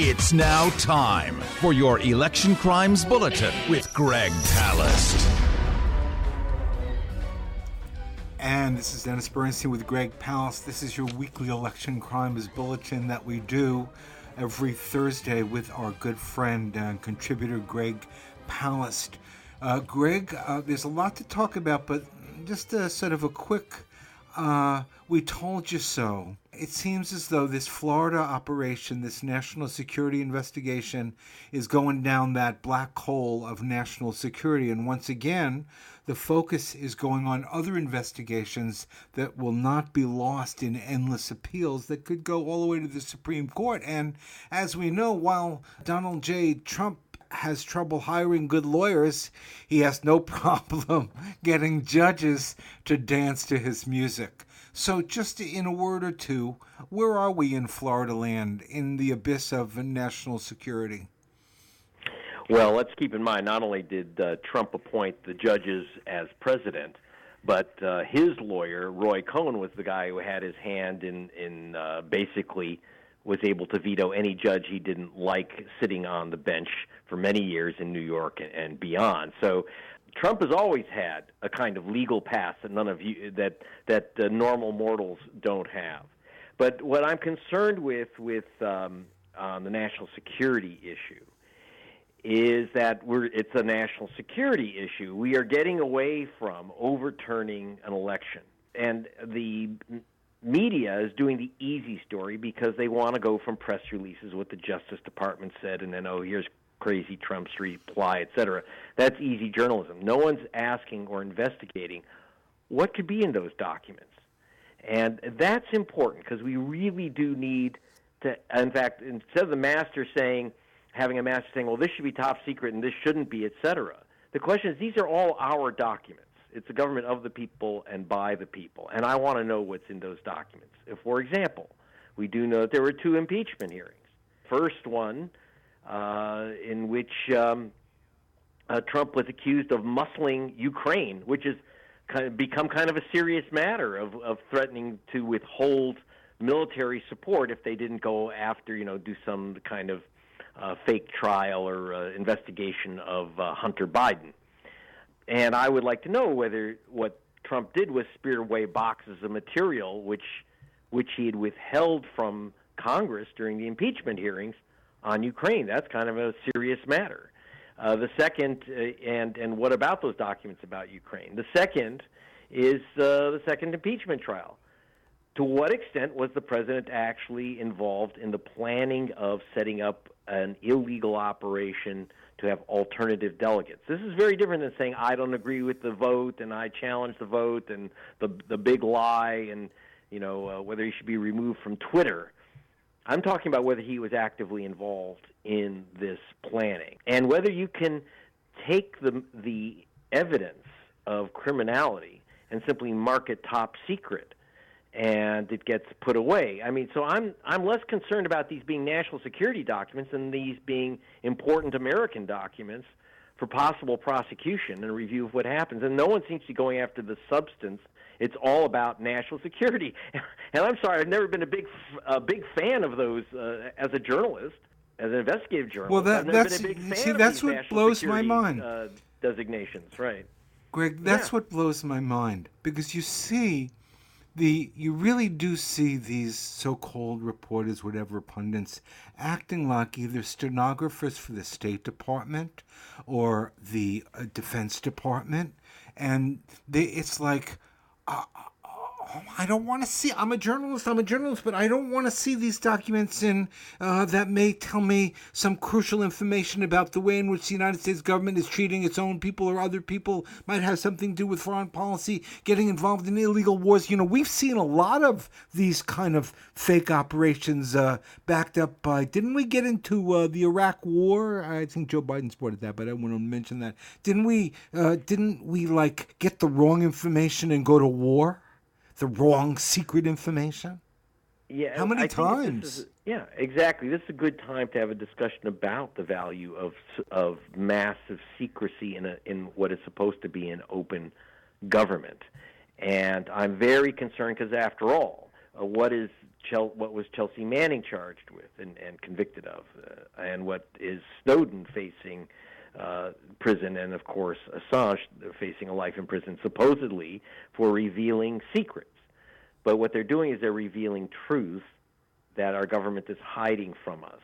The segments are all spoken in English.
It's now time for your Election Crimes Bulletin with Greg Palast. And this is Dennis Bernstein with Greg Palast. This is your weekly Election Crimes Bulletin that we do every Thursday with our good friend and contributor Greg Palast. Uh, Greg, uh, there's a lot to talk about, but just a, sort of a quick uh, we told you so. It seems as though this Florida operation, this national security investigation, is going down that black hole of national security. And once again, the focus is going on other investigations that will not be lost in endless appeals that could go all the way to the Supreme Court. And as we know, while Donald J. Trump has trouble hiring good lawyers, he has no problem getting judges to dance to his music. So, just in a word or two, where are we in Florida land in the abyss of national security? Well, let's keep in mind not only did uh, Trump appoint the judges as president, but uh, his lawyer, Roy Cohn, was the guy who had his hand in, in uh, basically was able to veto any judge he didn't like sitting on the bench for many years in New York and, and beyond. So Trump has always had a kind of legal path that none of you that that uh, normal mortals don't have. But what I'm concerned with with um, on the national security issue is that we're it's a national security issue. We are getting away from overturning an election, and the media is doing the easy story because they want to go from press releases what the Justice Department said, and then oh here's crazy Trump's reply, et cetera. That's easy journalism. No one's asking or investigating what could be in those documents. And that's important because we really do need to, in fact, instead of the master saying, having a master saying, well, this should be top secret and this shouldn't be, et cetera, the question is these are all our documents. It's a government of the people and by the people. And I want to know what's in those documents. If, for example, we do know that there were two impeachment hearings. First one, uh, in which um, uh, Trump was accused of muscling Ukraine, which has kind of become kind of a serious matter of, of threatening to withhold military support if they didn't go after, you know, do some kind of uh, fake trial or uh, investigation of uh, Hunter Biden. And I would like to know whether what Trump did was spear away boxes of material which which he had withheld from Congress during the impeachment hearings on Ukraine. That's kind of a serious matter. Uh, the second, uh, and and what about those documents about Ukraine? The second is uh, the second impeachment trial. To what extent was the president actually involved in the planning of setting up an illegal operation to have alternative delegates? This is very different than saying I don't agree with the vote and I challenge the vote and the the big lie and you know uh, whether he should be removed from Twitter. I'm talking about whether he was actively involved in this planning and whether you can take the the evidence of criminality and simply mark it top secret and it gets put away. I mean, so I'm I'm less concerned about these being national security documents than these being important American documents for possible prosecution and review of what happens. And no one seems to be going after the substance it's all about national security. And I'm sorry, I've never been a big a big fan of those uh, as a journalist, as an investigative journalist. Well, that, that's see, that's what blows my mind. Uh, designations, right? Greg, that's yeah. what blows my mind because you see the you really do see these so-called reporters whatever pundits acting like either stenographers for the state department or the uh, defense department and they it's like あ uh, I don't want to see. I'm a journalist. I'm a journalist, but I don't want to see these documents in uh, that may tell me some crucial information about the way in which the United States government is treating its own people or other people. Might have something to do with foreign policy, getting involved in illegal wars. You know, we've seen a lot of these kind of fake operations uh, backed up by. Didn't we get into uh, the Iraq War? I think Joe Biden supported that, but I want to mention that. Didn't we? Uh, didn't we like get the wrong information and go to war? The wrong secret information? Yeah. How many I times? Is, yeah, exactly. This is a good time to have a discussion about the value of of massive secrecy in a in what is supposed to be an open government. And I'm very concerned because, after all, uh, what is Chel- what was Chelsea Manning charged with and, and convicted of, uh, and what is Snowden facing uh, prison, and of course Assange facing a life in prison supposedly for revealing secrets. But what they're doing is they're revealing truth that our government is hiding from us.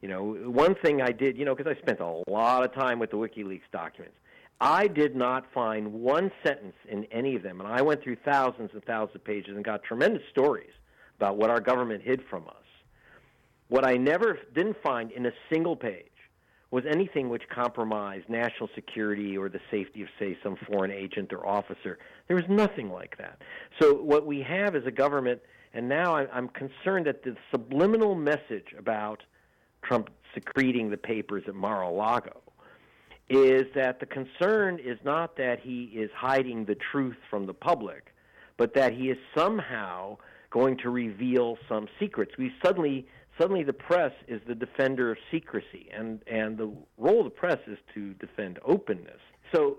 You know, one thing I did, you know, because I spent a lot of time with the WikiLeaks documents. I did not find one sentence in any of them, and I went through thousands and thousands of pages and got tremendous stories about what our government hid from us. What I never didn't find in a single page was anything which compromised national security or the safety of, say, some foreign agent or officer. There was nothing like that. So what we have is a government, and now I'm concerned that the subliminal message about Trump secreting the papers at Mar-a-Lago is that the concern is not that he is hiding the truth from the public, but that he is somehow going to reveal some secrets. We suddenly suddenly the press is the defender of secrecy and and the role of the press is to defend openness. So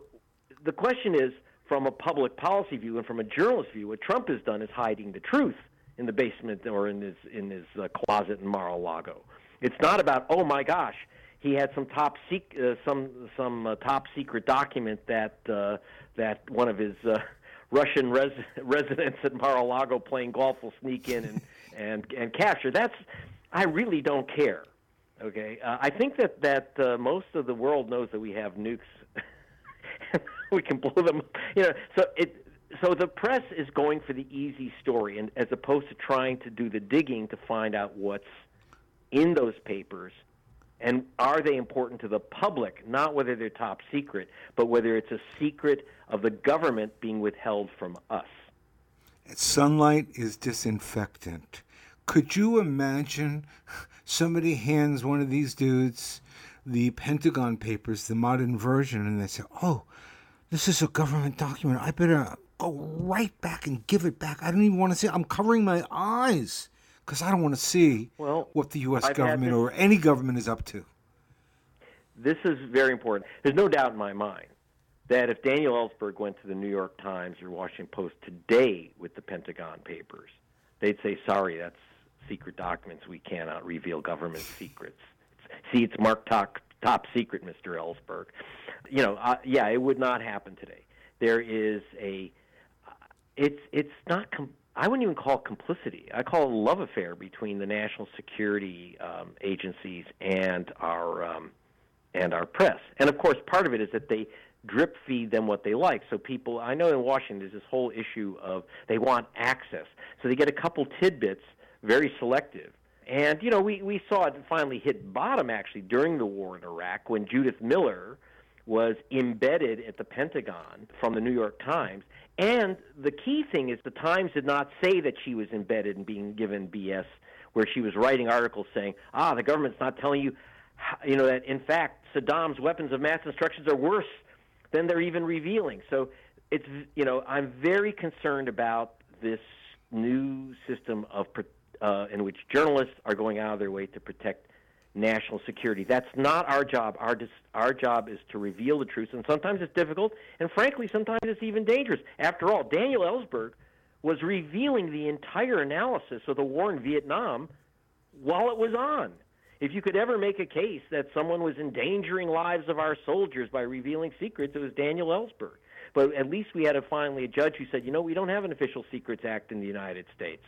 the question is from a public policy view and from a journalist view what Trump has done is hiding the truth in the basement or in his in his uh, closet in Mar-a-Lago. It's not about oh my gosh, he had some top sec- uh, some some uh, top secret document that uh, that one of his uh, Russian res- residents at Mar-a-Lago playing golf will sneak in and and and capture. That's I really don't care. Okay, uh, I think that that uh, most of the world knows that we have nukes. we can blow them. You know, so it so the press is going for the easy story, and as opposed to trying to do the digging to find out what's in those papers and are they important to the public, not whether they're top secret, but whether it's a secret of the government being withheld from us? Sunlight is disinfectant. Could you imagine somebody hands one of these dudes the Pentagon Papers, the modern version, and they say, oh, this is a government document. I better go right back and give it back. I don't even want to see it. I'm covering my eyes because I don't want to see well, what the U.S. I've government or any government is up to. This is very important. There's no doubt in my mind that if Daniel Ellsberg went to the New York Times or Washington Post today with the Pentagon Papers, they'd say, "Sorry, that's secret documents. We cannot reveal government secrets." See, it's marked top, top secret, Mr. Ellsberg. You know, uh, yeah, it would not happen today. There is a, uh, it's it's not. Com- I wouldn't even call it complicity. I call it a love affair between the national security um, agencies and our um, and our press. And of course, part of it is that they drip feed them what they like. So people, I know in Washington, there's this whole issue of they want access. So they get a couple tidbits, very selective. And you know, we we saw it finally hit bottom actually during the war in Iraq when Judith Miller was embedded at the Pentagon from the New York Times and the key thing is the Times did not say that she was embedded and being given BS, where she was writing articles saying, ah, the government's not telling you, you know, that in fact Saddam's weapons of mass destruction are worse than they're even revealing. So it's, you know, I'm very concerned about this new system of uh, in which journalists are going out of their way to protect national security. That's not our job. Our dis- our job is to reveal the truth, and sometimes it's difficult, and frankly, sometimes it's even dangerous. After all, Daniel Ellsberg was revealing the entire analysis of the war in Vietnam while it was on. If you could ever make a case that someone was endangering lives of our soldiers by revealing secrets, it was Daniel Ellsberg. But at least we had a finally a judge who said, you know, we don't have an Official Secrets Act in the United States.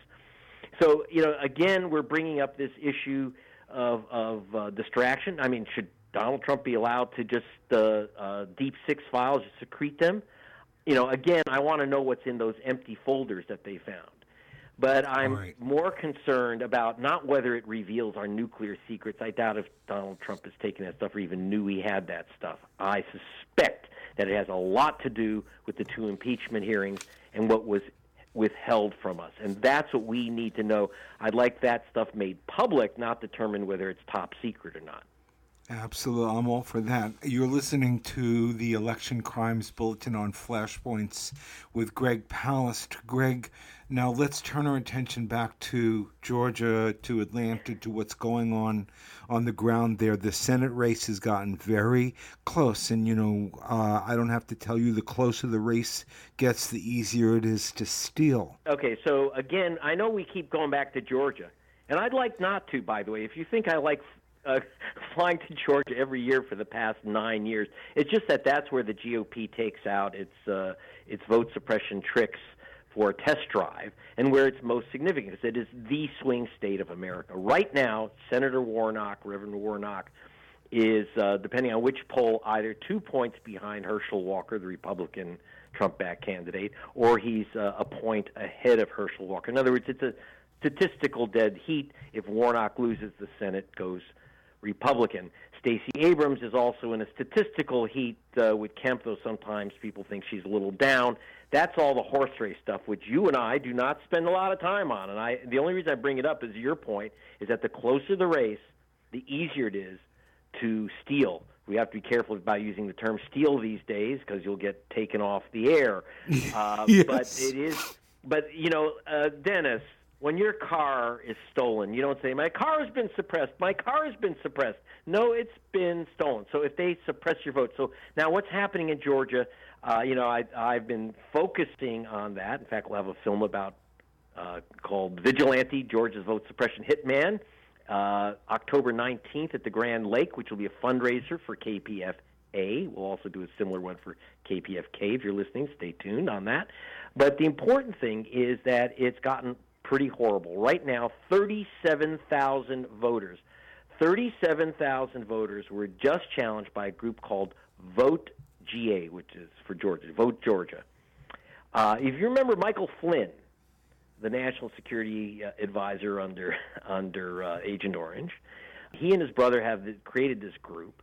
So, you know, again, we're bringing up this issue of, of uh, distraction? I mean, should Donald Trump be allowed to just uh, uh, deep six files, just secrete them? You know, again, I want to know what's in those empty folders that they found. But I'm right. more concerned about not whether it reveals our nuclear secrets. I doubt if Donald Trump has taken that stuff or even knew he had that stuff. I suspect that it has a lot to do with the two impeachment hearings and what was withheld from us. And that's what we need to know. I'd like that stuff made public, not determine whether it's top secret or not. Absolutely. I'm all for that. You're listening to the Election Crimes Bulletin on Flashpoints with Greg Palast. Greg, now let's turn our attention back to Georgia, to Atlanta, to what's going on on the ground there. The Senate race has gotten very close. And, you know, uh, I don't have to tell you, the closer the race gets, the easier it is to steal. Okay, so again, I know we keep going back to Georgia. And I'd like not to, by the way. If you think I like uh, flying to Georgia every year for the past nine years. It's just that that's where the GOP takes out its uh, its vote suppression tricks for a test drive, and where it's most significant. It is the swing state of America right now. Senator Warnock, Reverend Warnock, is uh, depending on which poll, either two points behind Herschel Walker, the Republican Trump-backed candidate, or he's uh, a point ahead of Herschel Walker. In other words, it's a statistical dead heat. If Warnock loses, the Senate goes Republican. Stacey Abrams is also in a statistical heat uh, with Kemp, though sometimes people think she's a little down. That's all the horse race stuff, which you and I do not spend a lot of time on. And I, the only reason I bring it up is your point is that the closer the race, the easier it is to steal. We have to be careful about using the term steal these days because you'll get taken off the air. Uh, yes. But it is. But you know, uh, Dennis, when your car is stolen, you don't say, My car has been suppressed. My car has been suppressed. No, it's been stolen. So if they suppress your vote. So now what's happening in Georgia, uh, you know, I, I've been focusing on that. In fact, we'll have a film about uh, called Vigilante Georgia's Vote Suppression Hitman, uh, October 19th at the Grand Lake, which will be a fundraiser for KPFA. We'll also do a similar one for KPFK. If you're listening, stay tuned on that. But the important thing is that it's gotten pretty horrible. Right now, 37,000 voters. 37,000 voters were just challenged by a group called Vote GA, which is for Georgia, Vote Georgia. Uh, if you remember Michael Flynn, the national security uh, advisor under under uh, Agent Orange, he and his brother have created this group.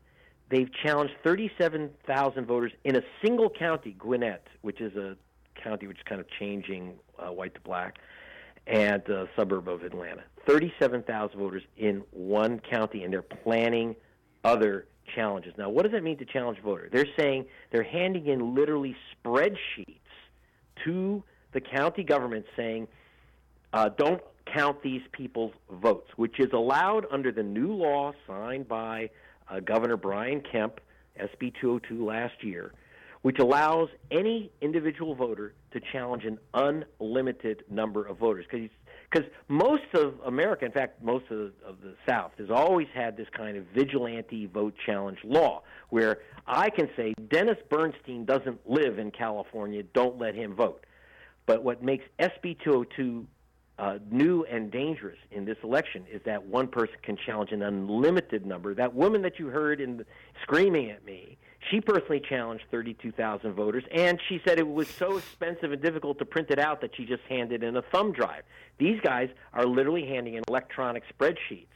They've challenged 37,000 voters in a single county, Gwinnett, which is a county which is kind of changing uh, white to black and a suburb of Atlanta. 37,000 voters in one county, and they're planning other challenges. Now, what does that mean to challenge voter? They're saying they're handing in literally spreadsheets to the county government saying, uh, don't count these people's votes, which is allowed under the new law signed by uh, Governor Brian Kemp, SB 202 last year, which allows any individual voter to challenge an unlimited number of voters. Because most of America, in fact, most of the, of the South, has always had this kind of vigilante vote challenge law where I can say Dennis Bernstein doesn't live in California, don't let him vote. But what makes SB 202 uh, new and dangerous in this election is that one person can challenge an unlimited number. That woman that you heard in the, screaming at me, she personally challenged 32,000 voters, and she said it was so expensive and difficult to print it out that she just handed in a thumb drive. These guys are literally handing in electronic spreadsheets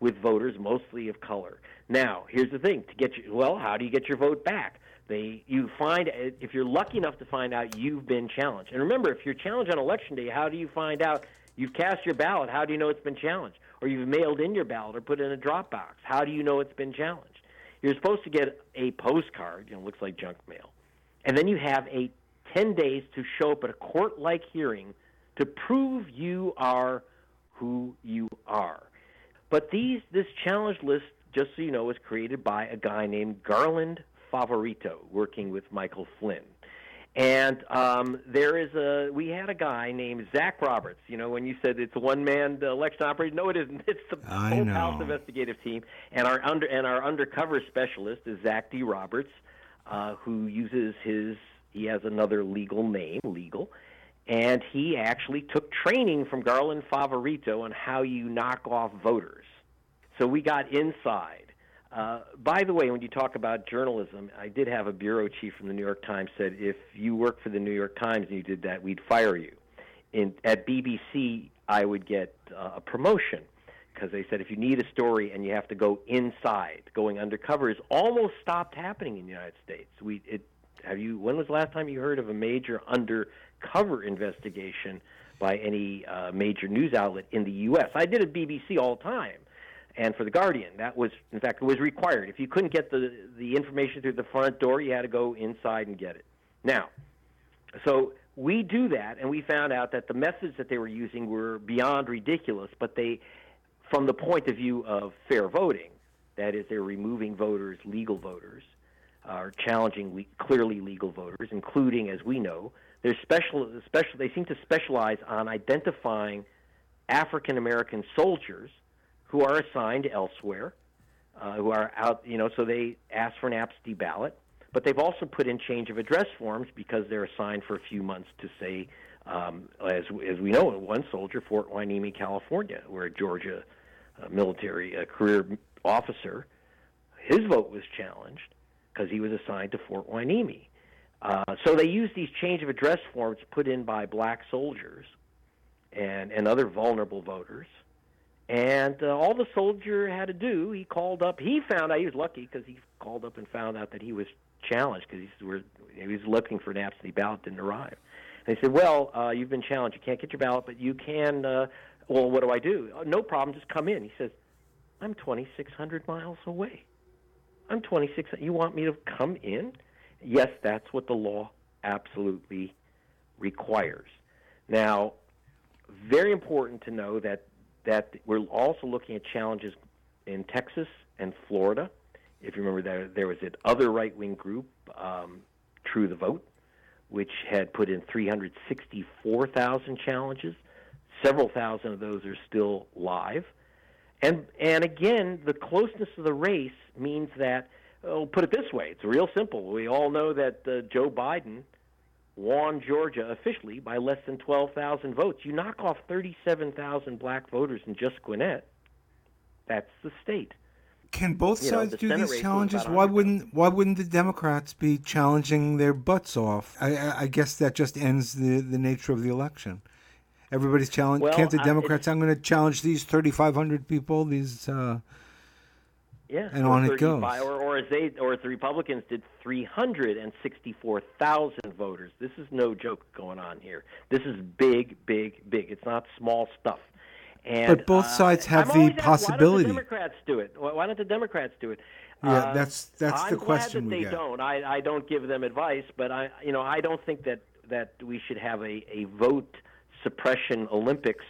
with voters, mostly of color. Now, here's the thing: to get you, well, how do you get your vote back? They, you find if you're lucky enough to find out you've been challenged. And remember, if you're challenged on election day, how do you find out you've cast your ballot? How do you know it's been challenged? Or you've mailed in your ballot or put it in a drop box? How do you know it's been challenged? You're supposed to get a postcard, you know, looks like junk mail, and then you have a 10 days to show up at a court-like hearing to prove you are who you are. But these this challenge list, just so you know, was created by a guy named Garland Favorito, working with Michael Flynn. And um, there is a we had a guy named Zach Roberts. You know, when you said it's a one man election operator, no, it isn't. It's the I whole know. House investigative team, and our under and our undercover specialist is Zach D. Roberts, uh, who uses his he has another legal name, legal, and he actually took training from Garland Favorito on how you knock off voters. So we got inside uh, by the way, when you talk about journalism, I did have a bureau chief from the New York Times said if you work for the New York Times and you did that, we'd fire you. In, at BBC, I would get uh, a promotion because they said if you need a story and you have to go inside, going undercover is almost stopped happening in the United States. We it have you when was the last time you heard of a major undercover investigation by any uh, major news outlet in the U.S.? I did at BBC all the time and for the Guardian. That was, in fact, it was required. If you couldn't get the the information through the front door, you had to go inside and get it. Now, so we do that, and we found out that the methods that they were using were beyond ridiculous. But they, from the point of view of fair voting, that is, they're removing voters, legal voters, are challenging le- clearly legal voters, including, as we know, they're special, special. They seem to specialize on identifying African American soldiers who are assigned elsewhere, uh, who are out, you know, so they ask for an absentee ballot. But they've also put in change of address forms because they're assigned for a few months to say, um, as as we know, one soldier, Fort Hueneme, California, where a Georgia uh, military uh, career officer, his vote was challenged because he was assigned to Fort Hueneme. Uh, so they use these change of address forms put in by black soldiers and and other vulnerable voters and uh, all the soldier had to do, he called up. He found out he was lucky because he called up and found out that he was challenged because he was looking for an absentee ballot didn't arrive. And they said, "Well, uh, you've been challenged. You can't get your ballot, but you can. Uh, well, what do I do? Oh, no problem. Just come in." He says, "I'm 2,600 miles away. I'm 26. You want me to come in?" Yes, that's what the law absolutely requires. Now, very important to know that that we're also looking at challenges in Texas and Florida. If you remember, there, there was that other right wing group, um, True the Vote, which had put in 364,000 challenges. Several thousand of those are still live. And, and again, the closeness of the race means that, oh, put it this way, it's real simple. We all know that uh, Joe Biden won Georgia officially by less than 12,000 votes. You knock off 37,000 black voters in just Gwinnett. That's the state. Can both you sides know, the do these challenges? Why wouldn't Why wouldn't the Democrats be challenging their butts off? I, I guess that just ends the, the nature of the election. Everybody's challenging. Well, Can't the Democrats? I, I'm going to challenge these 3,500 people. These uh, yeah, and on it goes. Or, or as they, or as the Republicans did, 364,000 voters. This is no joke going on here. This is big, big, big. It's not small stuff. And, but both uh, sides have the possibility. why don't the Democrats do it? Why don't the Democrats do it? Yeah, uh, that's that's I'm the question glad that we they get. don't. I, I don't give them advice, but I you know I don't think that that we should have a, a vote suppression Olympics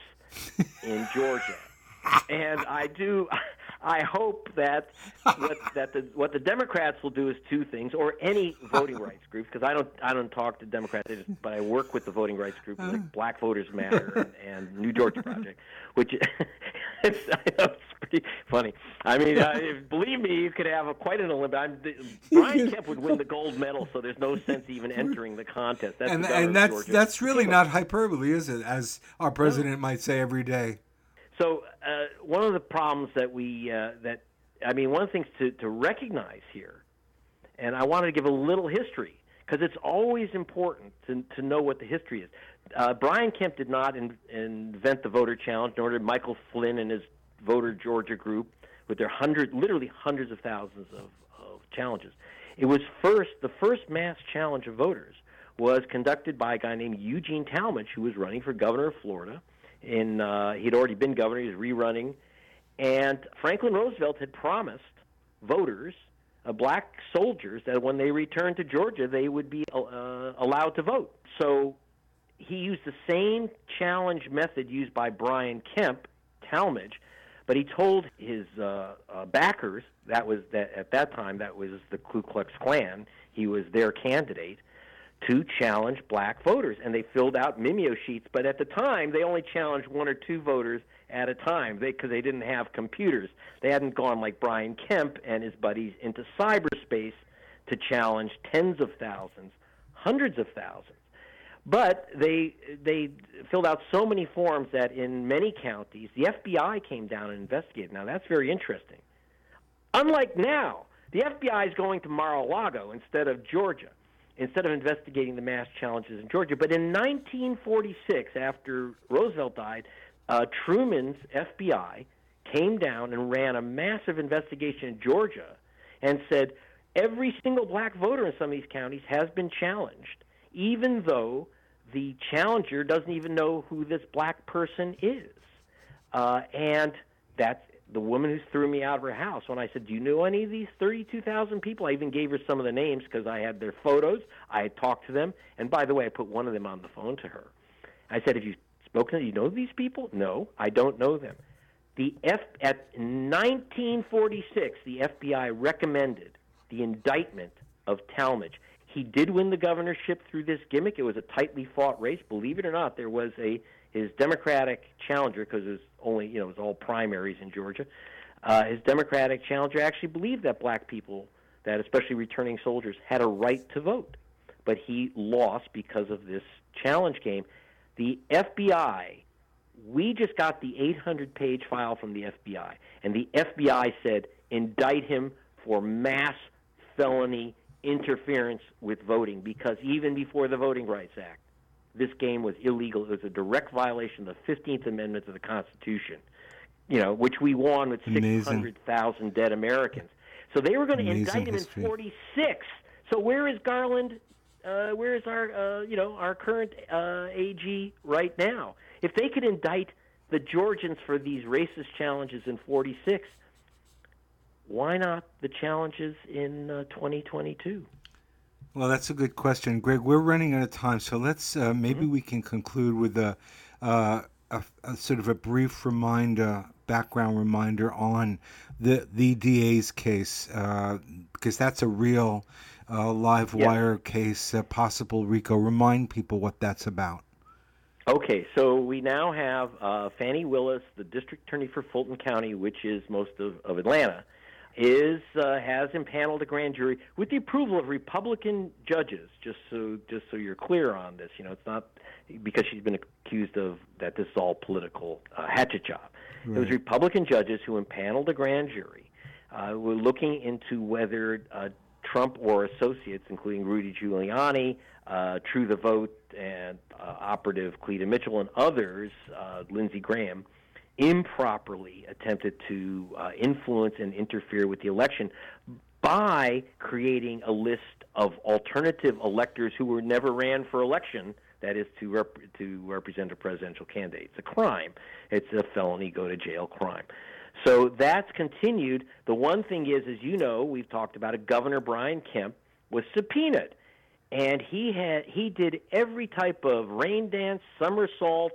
in Georgia. and I do I hope that what, that the, what the Democrats will do is two things, or any voting rights group, because I don't I don't talk to Democrats, but I work with the voting rights group like Black Voters Matter and, and New Georgia Project, which it's, I know, it's pretty funny. I mean, uh, if, believe me, you could have a, quite an Olympic. I'm, Brian Kemp would win the gold medal, so there's no sense even entering the contest. That's and, the and that's Georgia. that's really not hyperbole, is it? As our president no. might say every day. So uh, one of the problems that we uh, that I mean, one of the things to, to recognize here, and I wanted to give a little history because it's always important to, to know what the history is. Uh, Brian Kemp did not in, invent the voter challenge, nor did Michael Flynn and his Voter Georgia group with their hundred, literally hundreds of thousands of, of challenges. It was first the first mass challenge of voters was conducted by a guy named Eugene Talmadge, who was running for governor of Florida in uh, he'd already been governor. He was rerunning, and Franklin Roosevelt had promised voters, uh, black soldiers, that when they returned to Georgia, they would be uh, allowed to vote. So he used the same challenge method used by Brian Kemp, Talmadge, but he told his uh, uh, backers that was that at that time that was the Ku Klux Klan. He was their candidate to challenge black voters, and they filled out mimeo sheets. But at the time, they only challenged one or two voters at a time because they, they didn't have computers. They hadn't gone like Brian Kemp and his buddies into cyberspace to challenge tens of thousands, hundreds of thousands. But they they filled out so many forms that in many counties the FBI came down and investigated. Now that's very interesting. Unlike now, the FBI is going to Mar-a-Lago instead of Georgia instead of investigating the mass challenges in Georgia. But in 1946, after Roosevelt died, uh, Truman's FBI came down and ran a massive investigation in Georgia and said every single black voter in some of these counties has been challenged, even though the challenger doesn't even know who this black person is. Uh, and that's the woman who threw me out of her house when I said, "Do you know any of these 32,000 people?" I even gave her some of the names because I had their photos. I had talked to them, and by the way, I put one of them on the phone to her. I said, "Have you spoken? Do you know these people?" No, I don't know them. The F at 1946, the FBI recommended the indictment of Talmadge. He did win the governorship through this gimmick. It was a tightly fought race. Believe it or not, there was a his Democratic challenger, because it was only you know it was all primaries in Georgia. Uh, his Democratic challenger actually believed that black people, that especially returning soldiers, had a right to vote, but he lost because of this challenge game. The FBI, we just got the 800-page file from the FBI, and the FBI said indict him for mass felony interference with voting because even before the Voting Rights Act, this game was illegal. It was a direct violation of the 15th Amendment to the Constitution, you know, which we won with 600,000 dead Americans. So they were going to indict him history. in 46. So where is Garland? Uh, where is our, uh, you know, our current uh, AG right now? If they could indict the Georgians for these racist challenges in 46, why not the challenges in uh, 2022? Well, that's a good question, Greg. We're running out of time, so let's uh, maybe mm-hmm. we can conclude with a, uh, a, a, sort of a brief reminder, background reminder on the the DA's case, uh, because that's a real uh, live wire case, possible RICO. Remind people what that's about. Okay, so we now have uh, Fani Willis, the district attorney for Fulton County, which is most of, of Atlanta is uh, has impaneled a grand jury with the approval of Republican judges. Just so just so you're clear on this, you know, it's not because she's been accused of that this is all political uh, hatchet job. Right. It was Republican judges who impaneled a grand jury. Uh, were looking into whether uh, Trump or associates, including Rudy Giuliani, uh, True the Vote, and uh, operative Cleta Mitchell, and others, uh, Lindsey Graham improperly attempted to uh, influence and interfere with the election by creating a list of alternative electors who were never ran for election. That is to rep- to represent a presidential candidate. It's a crime. It's a felony, go to jail crime. So that's continued. The one thing is, as you know, we've talked about it. Governor Brian Kemp was subpoenaed, and he had he did every type of rain dance, somersault,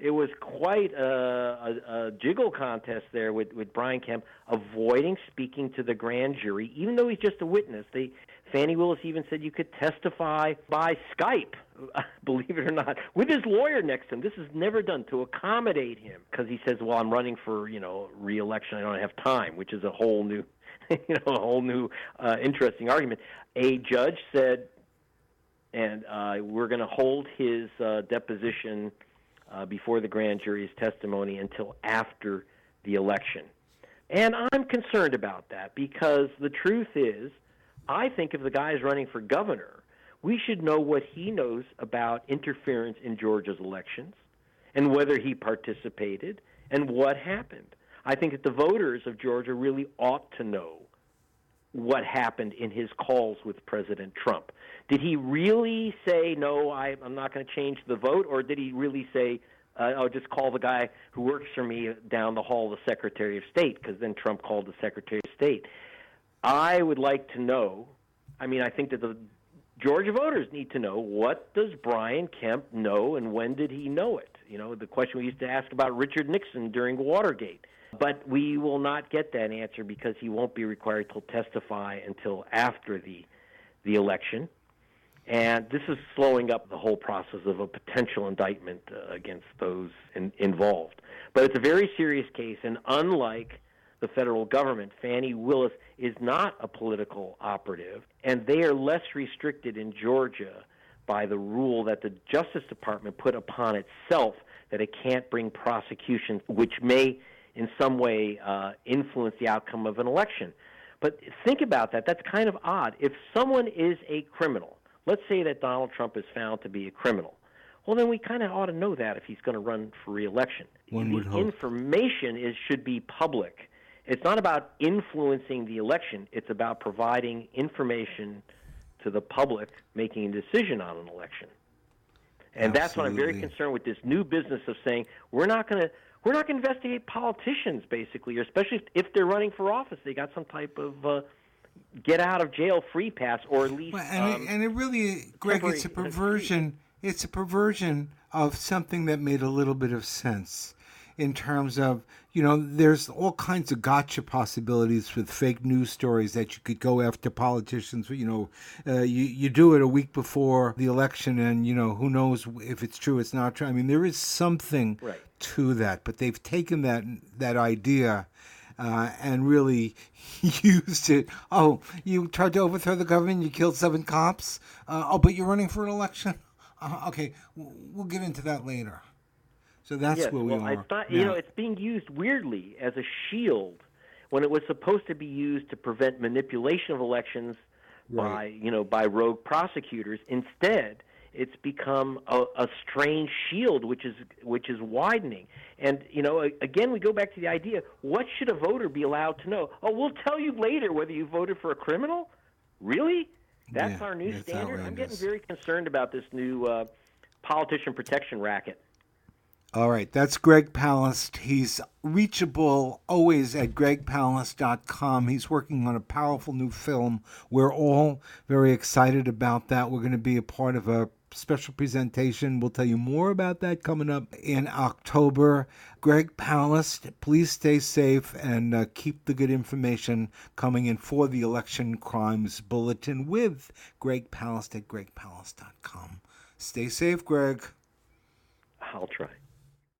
it was quite a, a, a jiggle contest there with, with Brian Kemp avoiding speaking to the grand jury, even though he's just a witness. They, Fani Willis even said you could testify by Skype, believe it or not, with his lawyer next to him. This is never done to accommodate him because he says, "Well, I'm running for you know reelection. I don't have time," which is a whole new, you know, a whole new uh, interesting argument. A judge said, and uh, we're going to hold his uh, deposition uh, before the grand jury's testimony until after the election. And I'm concerned about that because the truth is, I think if the guy is running for governor, we should know what he knows about interference in Georgia's elections and whether he participated and what happened. I think that the voters of Georgia really ought to know what happened in his calls with President Trump. Did he really say, no, I, am not going to change the vote? Or did he really say, uh, I'll just call the guy who works for me down the hall the Secretary of State? Because then Trump called the Secretary of State. I would like to know. I mean, I think that the Georgia voters need to know what does Brian Kemp know and when did he know it? You know, the question we used to ask about Richard Nixon during Watergate. But we will not get that answer because he won't be required to testify until after the the election. And this is slowing up the whole process of a potential indictment uh, against those in, involved. But it's a very serious case, and unlike the federal government, Fani Willis is not a political operative, and they are less restricted in Georgia by the rule that the Justice Department put upon itself that it can't bring prosecutions which may in some way uh, influence the outcome of an election. But think about that. That's kind of odd. If someone is a criminal, let's say that Donald Trump is found to be a criminal. Well, then we kind of ought to know that if he's going to run for reelection. One would the hope. information is should be public. It's not about influencing the election. It's about providing information to the public making a decision on an election. And Absolutely. that's what I'm very concerned with this new business of saying we're not going to we're not going to investigate politicians, basically, or especially if they're running for office. They got some type of uh, get out of jail free pass, or at least. Well, and, um, it, and it really, Greg, it's a perversion. It's a perversion of something that made a little bit of sense in terms of, you know, there's all kinds of gotcha possibilities with fake news stories that you could go after politicians. You know, uh, you, you do it a week before the election, and, you know, who knows if it's true, it's not true. I mean, there is something Right. to that, but they've taken that that idea uh, and really used it. Oh, you tried to overthrow the government. You killed seven cops. Uh, oh, but you're running for an election. Uh, okay, we'll get into that later. So that's yes, where we well, are. I thought you know it's being used weirdly as a shield when it was supposed to be used to prevent manipulation of elections by Right. you know by rogue prosecutors. Instead, it's become a, a strange shield, which is which is widening. And you know, again, we go back to the idea: what should a voter be allowed to know? Oh, we'll tell you later whether you voted for a criminal. Really? That's Yeah, our new standard. I'm getting very concerned about this new uh, politician protection racket. All right, that's Greg Palast. He's reachable always at gregpalast.com. He's working on a powerful new film. We're all very excited about that. We're going to be a part of a special presentation. We'll tell you more about that coming up in October. Greg Palast, please stay safe and uh, keep the good information coming in for the Election Crimes Bulletin with Greg Palast at gregpalast.com. Stay safe, Greg. I'll try.